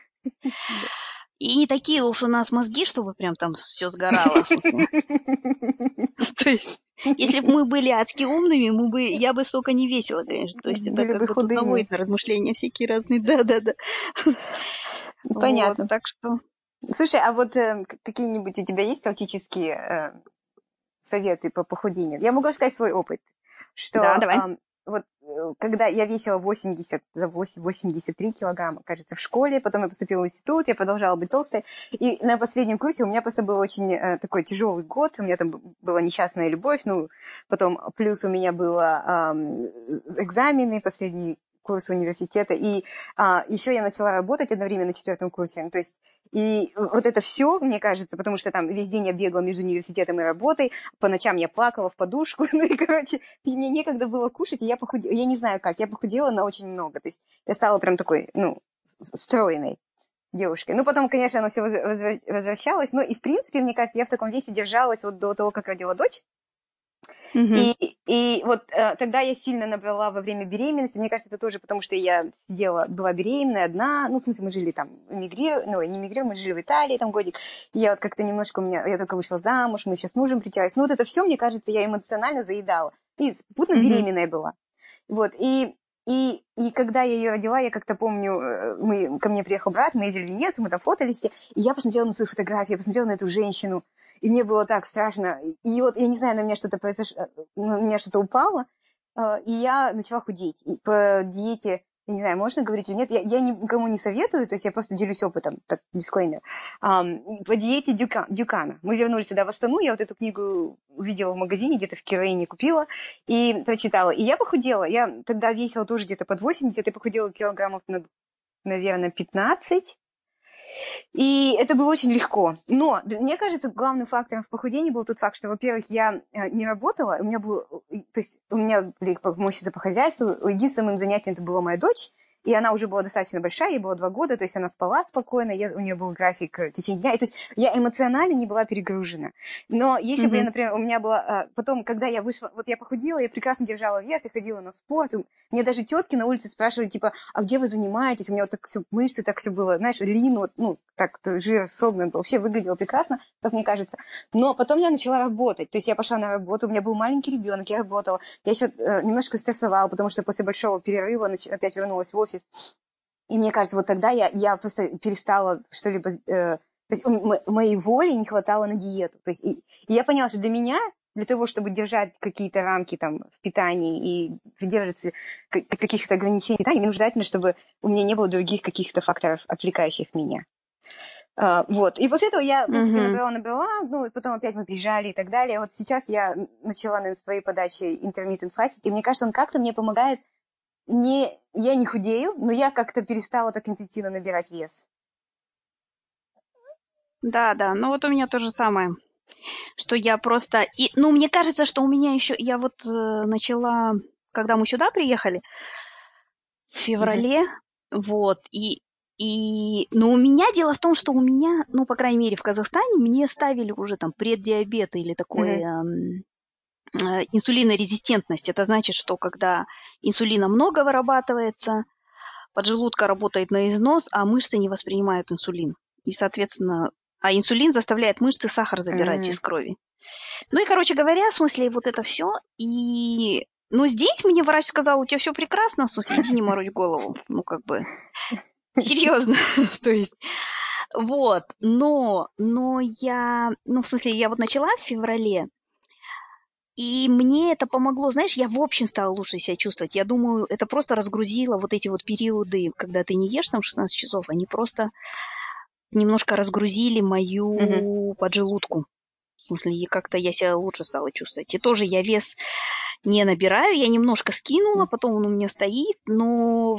И не такие уж у нас мозги, чтобы прям там все сгорало. [laughs] То есть, если бы мы были адски умными, мы бы, я бы столько не весила, конечно. То есть, это как бы наводит на размышления всякие разные. Да-да-да. Понятно. Вот, так что... Слушай, а вот э, какие-нибудь у тебя есть практические э, советы по похудению? Я могу сказать свой опыт, что Да, давай. ам, вот когда я весила 80, за 8, 83 килограмма, кажется, в школе, потом я поступила в институт, я продолжала быть толстой, и на последнем курсе у меня просто был очень э, такой тяжелый год, у меня там была несчастная любовь, ну, потом плюс у меня было ам, экзамены, последний курс университета, и а, еще я начала работать одновременно на четвертом курсе. То есть, и вот это все, мне кажется, потому что там весь день я бегала между университетом и работой, по ночам я плакала в подушку, [laughs] ну и, короче, и мне некогда было кушать, и я похудела, я не знаю как, я похудела на очень много, то есть я стала прям такой, ну, стройной девушкой. Ну, потом, конечно, оно все возвращалось, но и, в принципе, мне кажется, я в таком весе держалась вот до того, как родила дочь, Мгм. и, и вот э, тогда я сильно набрала во время беременности. Мне кажется, это тоже потому, что я сидела, была беременная одна. Ну, в смысле, мы жили там, эмигри... ну, не эмигрировали, мы жили в Италии там годик. И я вот как-то немножко у меня, я только вышла замуж, мы еще с мужем встречались. Ну, вот это все, мне кажется, я эмоционально заедала. И спутно Мгм. беременная была. Вот, и, и, и когда я ее родила, я как-то помню, э, мы, ко мне приехал брат, мы ездили в Венецию, мы там фотались, и я посмотрела на свою фотографию, я посмотрела на эту женщину, и мне было так страшно. И вот, я не знаю, на меня что-то произошло, на меня что-то упало, э, и я начала худеть. И по диете, я не знаю, можно говорить или нет, я, я никому не советую, то есть я просто делюсь опытом, так, дисклеймер. И по диете Дюка- Дюкана. Мы вернулись сюда в Астану, я вот эту книгу увидела в магазине, где-то в Кирейне купила, и прочитала. И я похудела, я тогда весила тоже где-то под 80, я похудела килограммов, на, наверное, 15, и это было очень легко. Но мне кажется, главным фактором в похудении был тот факт, что, во-первых, я э, не работала, у меня был, э, то есть у меня были помощницы по хозяйству, единственным моим занятием это была моя дочь, и она уже была достаточно большая, ей было два года, то есть она спала спокойно, я, у нее был график э, в течение дня, и, то есть я эмоционально не была перегружена. Но если бы я, Мгм. например, у меня было... а, Потом, когда я вышла, вот я похудела, я прекрасно держала вес, я ходила на спорт, у- мне даже тетки на улице спрашивали, типа, а где вы занимаетесь? У меня вот так все, мышцы так все было, знаешь, лин, вот, ну, так, жир согнан, вообще выглядело прекрасно, как мне кажется. Но потом я начала работать, то есть я пошла на работу, у меня был маленький ребенок, я работала, я еще э, немножко стрессовала, потому что после большого перерыва нач- опять вернулась в офис. И мне кажется, вот тогда я, я просто перестала что-либо... э, то есть м- моей воли не хватало на диету. То есть и, и я поняла, что для меня, для того, чтобы держать какие-то рамки там в питании и придерживаться каких-то ограничений в питании, мне нужно чтобы у меня не было других каких-то факторов, отвлекающих меня. А, вот. И после этого я, в принципе, Мгм. набрала, набрала, ну, и потом опять мы приезжали и так далее. Вот сейчас я начала, наверное, с твоей подачи intermittent fasting, и мне кажется, он как-то мне помогает не... Я не худею, но я как-то перестала так интенсивно набирать вес. Да, да, ну вот у меня то же самое, что я просто... И, ну, мне кажется, что у меня еще... Я вот э, начала, когда мы сюда приехали, в феврале, вот, и... И, но у меня дело в том, что у меня, ну, по крайней мере, в Казахстане мне ставили уже там преддиабет или эм, э, инсулинорезистентность. Это значит, что когда инсулина много вырабатывается, поджелудка работает на износ, а мышцы не воспринимают инсулин. И, соответственно, а инсулин заставляет мышцы сахар забирать Мгм. из крови. Ну и, короче говоря, в смысле, вот это все. И ну, здесь мне врач сказал, у тебя все прекрасно, в смысле, иди не морочь голову. Ну, как бы, серьезно. [laughs] То есть, вот. Но, но я, ну, в смысле, я вот начала в феврале, и мне это помогло, знаешь, я в общем стала лучше себя чувствовать. Я думаю, это просто разгрузило вот эти вот периоды, когда ты не ешь там 16 часов, они просто немножко разгрузили мою поджелудку. В смысле, и как-то я себя лучше стала чувствовать. И тоже я вес не набираю, я немножко скинула, потом он у меня стоит, но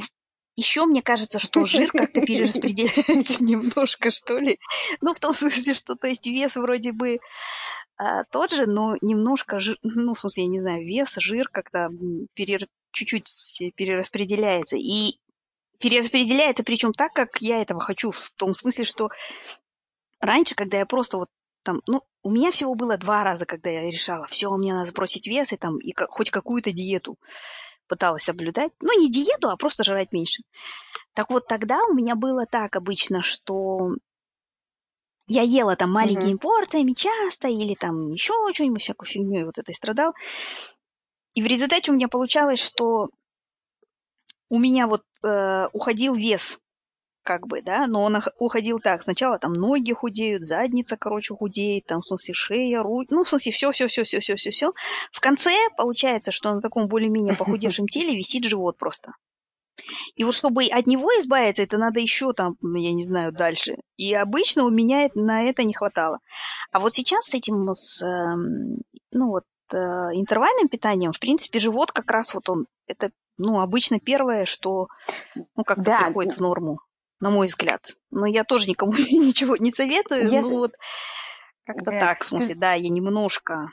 еще мне кажется, что жир как-то перераспределяется [laughs] немножко, что ли. Ну, в том смысле, что, то есть, вес вроде бы а, тот же, но немножко ну, в смысле, я не знаю, вес, жир как-то перер- чуть-чуть перераспределяется. И перераспределяется, причем так, как я этого хочу, в том смысле, что раньше, когда я просто вот там, ну, у меня всего было два раза, когда я решала, все, мне надо сбросить вес и там, и ка- хоть какую-то диету пыталась соблюдать. Ну, не диету, а просто жрать меньше. Так вот, тогда у меня было так обычно, что я ела там маленькими mm-hmm. порциями часто или там еще что-нибудь, всякую фигню, и вот этой страдал. И в результате у меня получалось, что у меня вот э, уходил вес, как бы, да, но он уходил так. Сначала там ноги худеют, задница, короче, худеет, там, в смысле, шея, руки, ну, в смысле, все, все, все, все, все, все, все. В конце получается, что на таком более-менее похудевшем теле висит живот просто. И вот чтобы от него избавиться, это надо еще там, я не знаю, дальше. И обычно у меня на это не хватало. А вот сейчас с этим, с, эм, ну вот, э, интервальным питанием, в принципе, живот как раз вот он, это, ну, обычно первое, что, ну, как-то да. приходит в норму, на мой взгляд. Но я тоже никому [laughs] ничего не советую, я... ну, вот, как-то да. так, в смысле, да, я немножко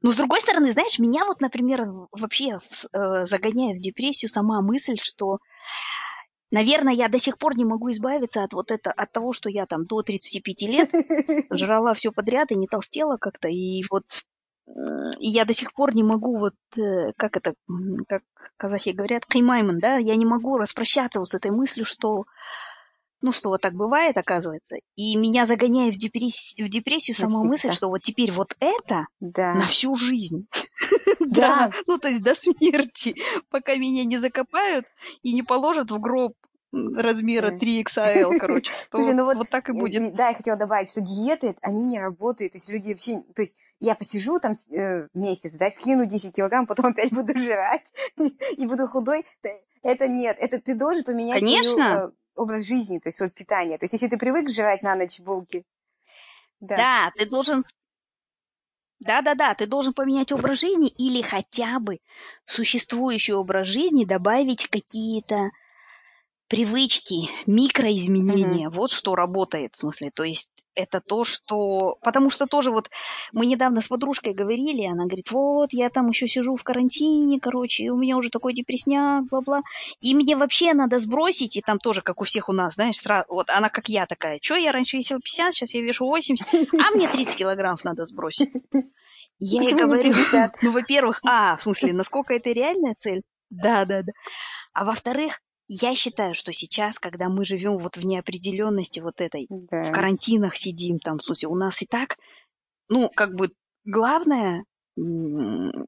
но с другой стороны, знаешь, меня вот, например, вообще э, загоняет в депрессию сама мысль, что Наверное, я до сих пор не могу избавиться от вот это, от того, что я там до 35 лет [laughs] жрала все подряд и не толстела как-то, и вот и я до сих пор не могу вот, э, как это, как казахи говорят, каймайман, да, я не могу распрощаться вот с этой мыслью, что ну, что вот так бывает, оказывается. И меня загоняет в, депрессию, в депрессию сама мысль, что вот теперь вот это да. на всю жизнь. [laughs] Да. Ну, то есть до смерти, пока меня не закопают и не положат в гроб размера 3XL, короче. [laughs] Слушай, ну вот, вот так и будет. Да, я хотела добавить, что диеты, они не работают. То есть люди вообще... То есть я посижу там э, месяц, да, скину 10 килограмм, потом [laughs] опять буду жрать и буду худой. Это нет. Это ты должен поменять Конечно. Свою, э, образ жизни, то есть вот питание. То есть если ты привык жрать на ночь булки. Да, да ты должен... Да-да-да, ты должен поменять образ жизни или хотя бы существующий образ жизни добавить какие-то привычки, микроизменения. Mm-hmm. Вот что работает, в смысле. То есть это то, что... Потому что тоже вот мы недавно с подружкой говорили, она говорит, вот, я там еще сижу в карантине, короче, и у меня уже такой депресняк, бла-бла. И мне вообще надо сбросить, и там тоже, как у всех у нас, знаешь, сразу, вот она как я такая, что я раньше весила 50, сейчас я вешу 80, а мне 30 килограммов надо сбросить. Я ей говорю, [laughs] ну, во-первых, а, в смысле, насколько это реальная цель? Да, да, да. А во-вторых, я считаю, что сейчас, когда мы живем вот в неопределенности вот этой, да. в карантинах сидим, там, в смысле, у нас и так, ну, как бы главное [laughs] не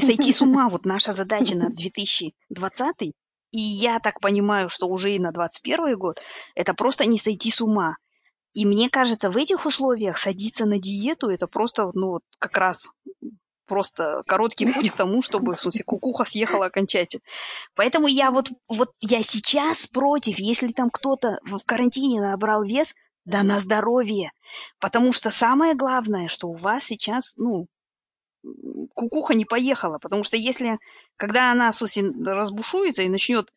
сойти с ума. Вот наша задача на [laughs] 2020, и я так понимаю, что уже и на 2021 год, это просто не сойти с ума. И мне кажется, в этих условиях садиться на диету, это просто, ну, вот как раз просто короткий путь к тому, чтобы, в смысле, кукуха съехала окончательно. Поэтому я вот, вот я сейчас против, если там кто-то в карантине набрал вес, да на здоровье. Потому что самое главное, что у вас сейчас, ну, кукуха не поехала. Потому что если, когда она, в разбушуется и начнет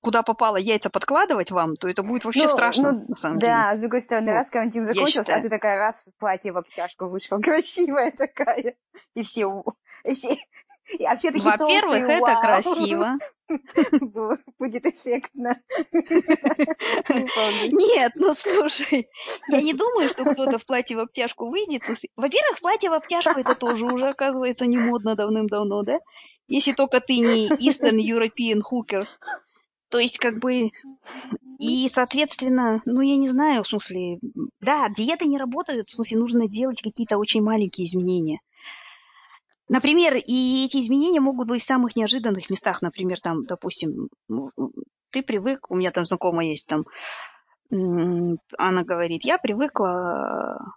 куда попало яйца подкладывать вам, то это будет вообще ну, страшно, ну, на самом да, деле. Да, с другой стороны, ну, раз карантин закончился, а ты такая раз в платье в обтяжку вышла, [laughs] красивая такая. И все, и все, а все такие Во-первых, это вау. красиво. [laughs] Будет эффектно. [laughs] Нет, ну слушай, я не думаю, что кто-то в платье в обтяжку выйдет. Во-первых, платье в обтяжку это тоже уже оказывается не модно давным-давно, да? Если только ты не Eastern European hooker. То есть, как бы, и, соответственно, ну, я не знаю, в смысле, да, диеты не работают, в смысле, нужно делать какие-то очень маленькие изменения. Например, и эти изменения могут быть в самых неожиданных местах. Например, там, допустим, ты привык, у меня там знакомая есть, там, она говорит, я привыкла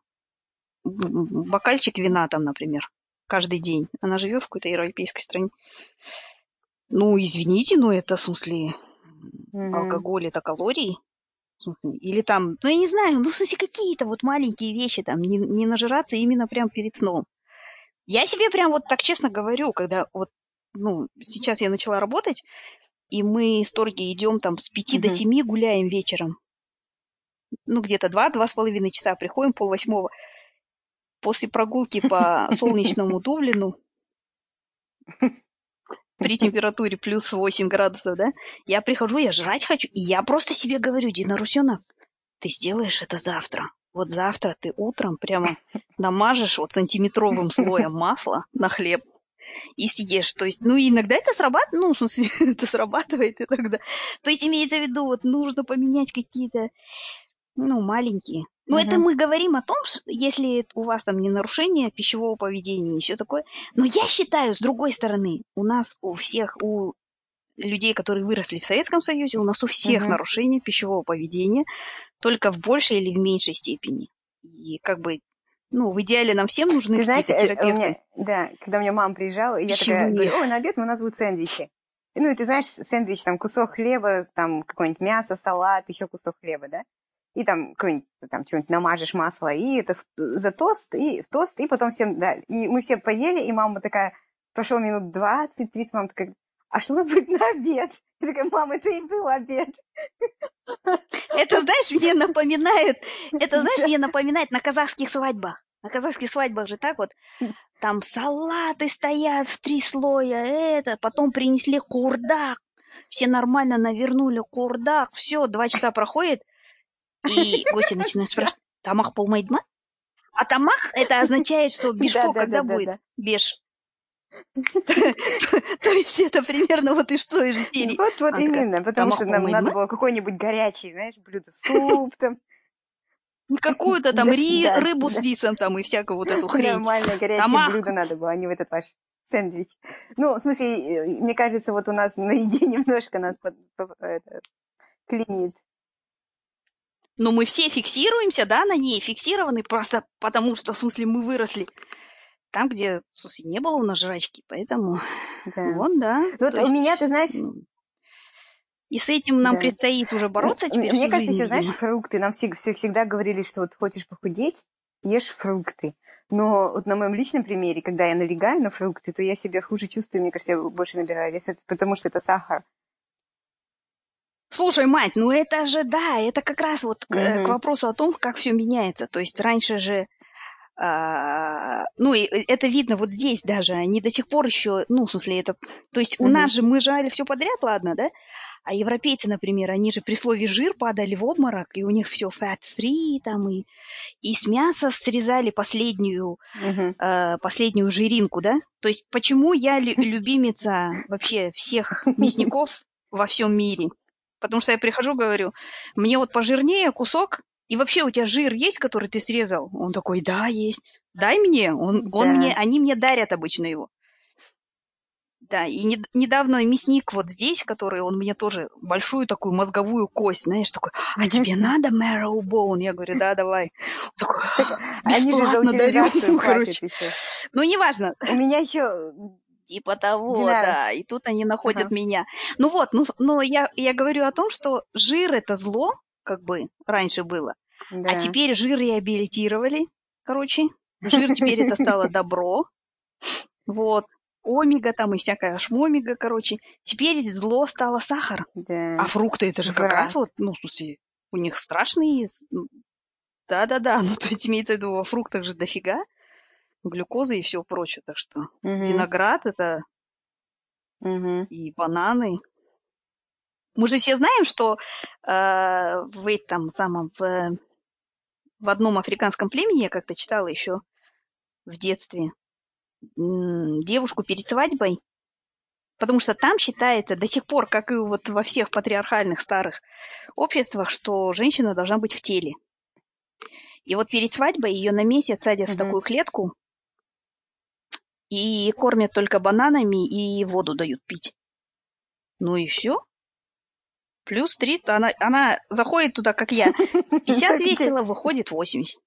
бокальчик вина там, например, каждый день. Она живет в какой-то европейской стране. Ну, извините, но это, в смысле, Мгм. алкоголь это калории. Или там, ну я не знаю, ну в смысле какие-то вот маленькие вещи, там, не, не нажираться именно прям перед сном. Я себе прям вот так честно говорю, когда вот, ну, сейчас я начала работать, и мы с Торги идем там с пяти до семи гуляем вечером. Ну, где-то два, два с половиной часа приходим, пол восьмого. После прогулки по [laughs] солнечному Дублину [laughs] при температуре плюс 8 градусов, да, я прихожу, я жрать хочу, и я просто себе говорю, Дина Русена, ты сделаешь это завтра. Вот завтра ты утром прямо намажешь вот сантиметровым слоем масла на хлеб, и съешь. То есть, ну, иногда это срабатывает, ну, в смысле, [laughs] это срабатывает иногда. То есть, имеется в виду, вот нужно поменять какие-то, ну, маленькие. Но это мы говорим о том, если у вас там не нарушение пищевого поведения и все такое. Но я считаю, с другой стороны, у нас у всех, у людей, которые выросли в Советском Союзе, у нас у всех Мгм. нарушения пищевого поведения, только в большей или в меньшей степени. И как бы, ну, в идеале нам всем нужны Ты знаешь, э, у физиотерапевты. меня, да, когда у меня мама приезжала, и я Пищевые. такая говорю, ой, на обед у нас будут сэндвичи. Ну, и ты знаешь, сэндвич, там, кусок хлеба, там, какое-нибудь мясо, салат, еще кусок хлеба, да? И там какой-нибудь, там, что-нибудь намажешь масло, и это в- за тост, и в тост, и потом всем, да. И мы все поели, и мама такая, прошло минут 20-30, мама такая, а что у нас будет на обед? Я такая, мама, это и был обед. Это, знаешь, мне [laughs] напоминает, это, знаешь, мне напоминает на казахских свадьбах. На казахских свадьбах же так вот, там салаты стоят в три слоя, это, потом принесли курдак, все нормально навернули курдак, все, два часа проходит, и гости начинают спрашивать, тамах полмайдма? А тамах это означает, что [laughs] бешко когда будет? Беш. [laughs] То есть это примерно вот из той же серии. Вот, вот именно, потому «Тамах что нам надо да?» было какой-нибудь горячий, знаешь, блюдо, суп там, Не какую-то там рыбу с рисом там и всякую вот эту хрень. Нормальное горячее блюдо надо было, а не в этот ваш сэндвич. Ну, в смысле, э, мне кажется, вот у нас на еде [laughs] немножко нас это, клинит. Но мы все фиксируемся, да, на ней, фиксированы, просто потому что, в смысле, мы выросли там, где, смысле, не было у нас жрачки, поэтому, Да. вот, да. Вот то у меня, ты знаешь, ну, И с этим нам Да. предстоит уже бороться теперь мне кажется, жизнь, еще, знаешь, фрукты. Нам все, все всегда говорили, что вот хочешь похудеть, ешь фрукты. Но вот на моем личном примере, когда я налегаю на фрукты, то я себя хуже чувствую, мне кажется, я больше набираю вес, потому что это сахар. Слушай, мать, ну это же, да, это как раз вот к, Мгм. к вопросу о том, как все меняется. То есть раньше же, а, ну, и э, это видно вот здесь даже, они до сих пор еще, ну, в смысле, это, то есть у Мгм. нас же мы жрали все подряд, ладно, да? А европейцы, например, они же при слове жир падали в обморок, и у них все fat-free там, и, и с мяса срезали последнюю, Мгм. э, последнюю жиринку, да? То есть почему я лю- [laughs] любимица вообще всех мясников во всем мире? Потому что я прихожу, говорю, мне вот пожирнее кусок, и вообще у тебя жир есть, который ты срезал? Он такой, да, есть. Дай мне. Он, он Да. мне, они мне дарят обычно его. Да, и не- недавно мясник вот здесь, который он мне тоже большую такую мозговую кость, знаешь, такой, а тебе [laughs] надо marrow bone? Я говорю, да, давай. Он такой, Они же за короче. Ну, неважно, У меня еще Типа того, Динара. да. И тут они находят Ага. меня. Ну вот, ну, но я, я говорю о том, что жир это зло, как бы раньше было. А теперь жир реабилитировали, короче. Жир теперь это стало [laughs] добро. Вот. Омега там и всякая шмомега, короче. Теперь зло стало сахар. Да. А фрукты это же как Враг. раз вот, ну, в смысле, у них страшные... Да-да-да, [laughs] ну, то есть имеется в виду, во фруктах же дофига глюкозы и все прочее. Так что Мгм. виноград это Мгм. и бананы. Мы же все знаем, что э, в этом самом в, в одном африканском племени я как-то читала еще в детстве девушку перед свадьбой, потому что там считается до сих пор, как и вот во всех патриархальных старых обществах, что женщина должна быть в теле. И вот перед свадьбой ее на месяц садят в Мгм. такую клетку и кормят только бананами и воду дают пить. Ну и все. Плюс три, она, она заходит туда, как я, [laughs] 50 Так весело, выходит 80.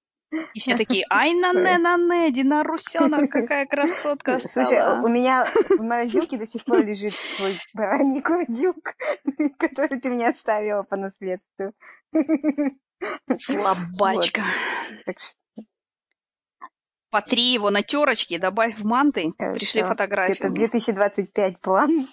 И все такие, [laughs] ай на не на не, Дина Русенок, [laughs] какая красотка Слушай, стала». у меня в морозилке до сих пор лежит твой бараний курдюк, который ты мне оставила по наследству. Слабачка. Так что Потри его на терочке, добавь в манты. Хорошо. Пришли это фотографии. 2025 план.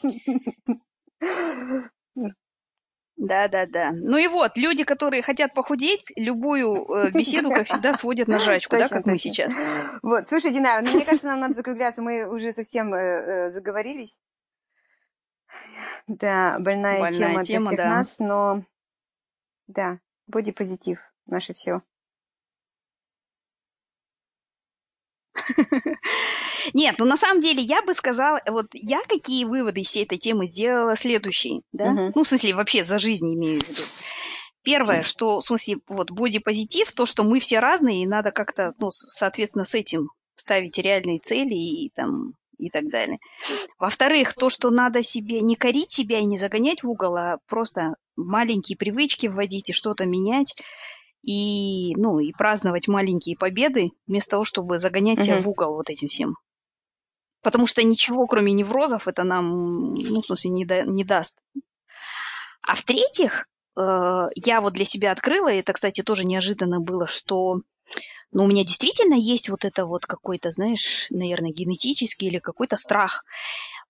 Да-да-да. Ну и вот, люди, которые хотят похудеть, любую э, беседу, как всегда, сводят на жрачку, да, Точно, как мы точно. сейчас. Вот, слушай, Динара, ну, мне кажется, нам надо закругляться. Мы уже совсем э, э, заговорились. Да, больная, Больная тема для тема, всех да. нас, но да, бодипозитив наше все. [laughs] Нет, ну на самом деле я бы сказала, вот я какие выводы из всей этой темы сделала следующие, да? Ну, в смысле, вообще за жизнь имею в виду. Первое, что, в смысле, вот бодипозитив, то, что мы все разные, и надо как-то, ну, соответственно, с этим ставить реальные цели и там и так далее. Во-вторых, то, что надо себе не корить себя и не загонять в угол, а просто маленькие привычки вводить и что-то менять, и, ну, и праздновать маленькие победы, вместо того, чтобы загонять себя в угол вот этим всем. Потому что ничего, кроме неврозов, это нам, ну, в смысле, не, да- не даст. А в-третьих, э, я вот для себя открыла, и это, кстати, тоже неожиданно было, что ну, у меня действительно есть вот это вот какой-то, знаешь, наверное, генетический или какой-то страх.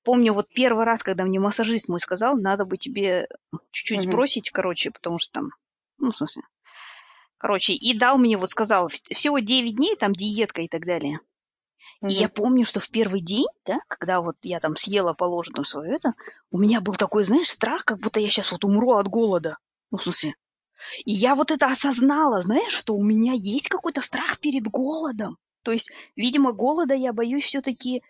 Помню, вот первый раз, когда мне массажист мой сказал, надо бы тебе чуть-чуть Мгм. сбросить, короче, потому что там, ну, в смысле, короче, и дал мне, вот сказал, «Вс- всего 9 дней, там, диетка и так далее. И я помню, что в первый день, да, когда вот я там съела положенную свою это, у меня был такой, знаешь, страх, как будто я сейчас вот умру от голода. Ну, в смысле. И я вот это осознала, знаешь, что у меня есть какой-то страх перед голодом. То есть, видимо, голода я боюсь все-таки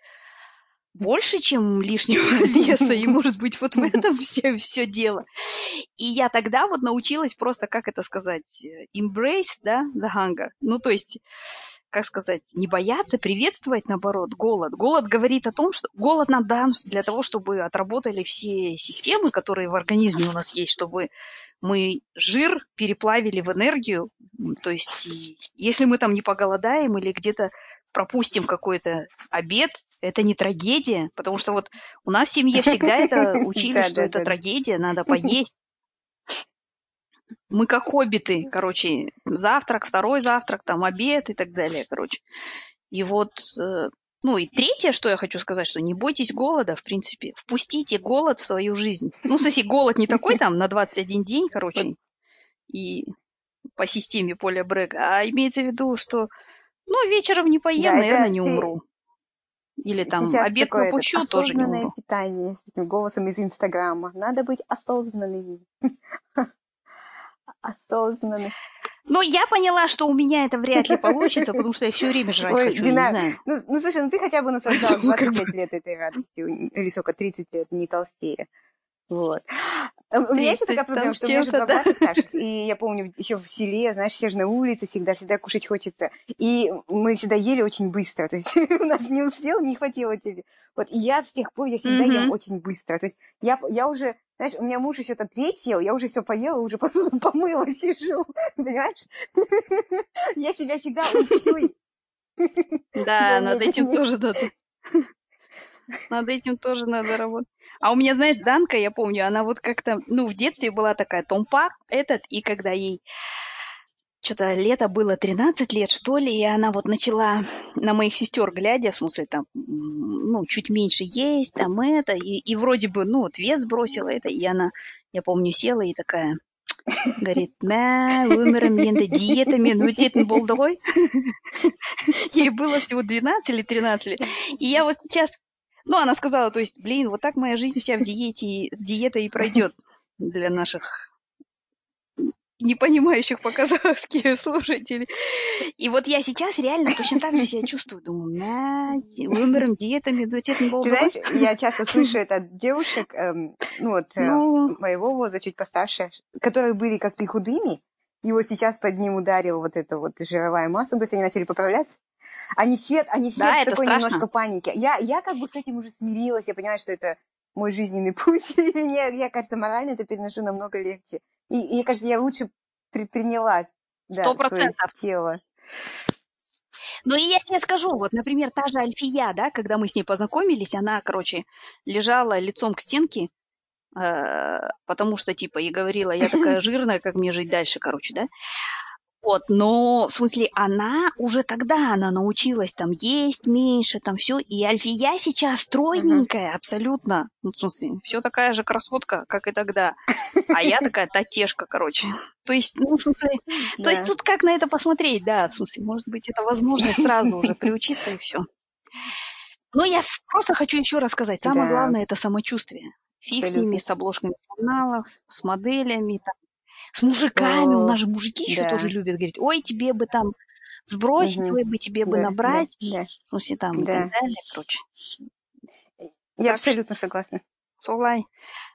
больше, чем лишнего [laughs] веса, и, [laughs] может быть, вот в этом все, все дело. И я тогда вот научилась просто, как это сказать, э, embrace, да, the hunger. Ну, то есть, как сказать, не бояться, приветствовать, наоборот, голод. Голод говорит о том, что голод нам дан для того, чтобы отработали все системы, которые в организме у нас есть, чтобы мы жир переплавили в энергию. То есть, если мы там не поголодаем или где-то пропустим какой-то обед, это не трагедия, потому что вот у нас в семье всегда это [laughs] учили, что это трагедия, надо [laughs] поесть. Мы как хоббиты, короче, завтрак, второй завтрак, там обед и так далее, короче. И вот, э, ну и третье, что я хочу сказать, что не бойтесь голода, в принципе. Впустите голод в свою жизнь. Ну, смысле, голод не такой там на 21 день, короче, и по системе поля Брега, а имеется в виду, что, ну, вечером не поем, Да, это наверное, не ты умру. Или там Сейчас обед такое пропущу, тоже не осознанное умру. питание с этим голосом из Инстаграма. Надо быть осознанными. [laughs] Осознанных. Ну, я поняла, что у меня это вряд ли получится, потому что я все время жрать Ой, хочу, не знаю. Ну, ну, слушай, ну ты хотя бы наслаждалась Поэтому [laughs] как 25 лет этой радостью, или сколько, 30 лет, не толстее. Вот. А У меня еще 30 такая проблема, что у меня же два да. брата старших, и я помню, еще в селе, знаешь, все же на улице всегда, всегда кушать хочется. И мы всегда ели очень быстро, то есть [laughs] у нас не успел, не хватило тебе. Вот, и я с тех пор, я всегда ем очень быстро. То есть я, я уже, знаешь, у меня муж еще то треть съел, я уже все поела, уже посуду [laughs] помыла, [laughs] сижу, понимаешь? Я себя всегда учу. Да, над этим тоже надо. Над этим тоже надо работать. А у меня, знаешь, Данка, я помню, она вот как-то, ну, в детстве была такая томпа, этот, и когда ей что-то лето было 13 лет, что ли, и она вот начала на моих сестер глядя, в смысле, там, м, ну, чуть меньше есть, там это, и, и вроде бы, ну, вот вес сбросила это, и она, я помню, села и такая, говорит, мә, өмірім енді диетамен өтетін болды ғой. [laughs] Ей было всего 12 или 13 лет. И я вот сейчас, ну, она сказала, то есть, блин, вот так моя жизнь вся в диете, и с диетой и пройдет для наших не понимающих по-казахски слушателей. И вот я сейчас реально точно так же себя чувствую. Думаю, на, өмірім диетамен өтетін Ты болды ғой. знаешь, я часто слышу это от девушек, эм, ну вот, э, Ну, моего возраста, чуть постарше, которые были как ты худыми, и вот сейчас под ним ударила вот эта вот жировая масса, то есть они начали поправляться. они все, они все Да, в такой страшно. немножко панике. Я, я как бы с этим уже смирилась, я понимаю, что это мой жизненный [laughs] путь, и мне, я, кажется, морально это переношу намного легче. И, и, кажется, я лучше при- приняла да, Сто свое процентов. тело. Ну и я тебе скажу, вот, например, та же Альфия, да, когда мы с ней познакомились, она, короче, лежала лицом к стенке, э, потому что, типа, и говорила, я такая жирная, как мне жить дальше, короче, да. Вот, но, в смысле, она уже тогда, она научилась там есть меньше, там все, и Альфия сейчас стройненькая абсолютно, ну, в смысле, все такая же красотка, как и тогда, а я такая татешка, короче. То есть, ну, смысле, то есть тут как на это посмотреть, да, в смысле, может быть, это возможность сразу уже приучиться и все. Но я просто хочу еще раз сказать, самое Да. главное это самочувствие. Фиг с ними, с обложками журналов, с моделями, там, с мужиками. У нас же мужики еще да. тоже любят говорить, ой, тебе бы там сбросить, Мгм. ой бы тебе бы Да, набрать, Да, да. в смысле там и Да. так далее, короче. Я Так что- абсолютно согласна. Солай.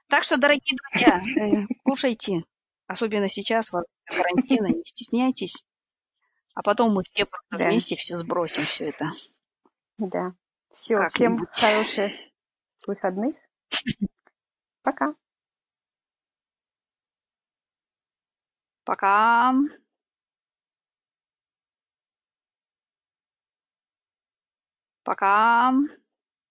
Так что, дорогие друзья, [laughs] э, кушайте, особенно сейчас, во время карантина, не стесняйтесь. А потом мы все просто Да. вместе все сбросим все это. Да. Все, всем хороших выходных. Пока. Пока. Пока.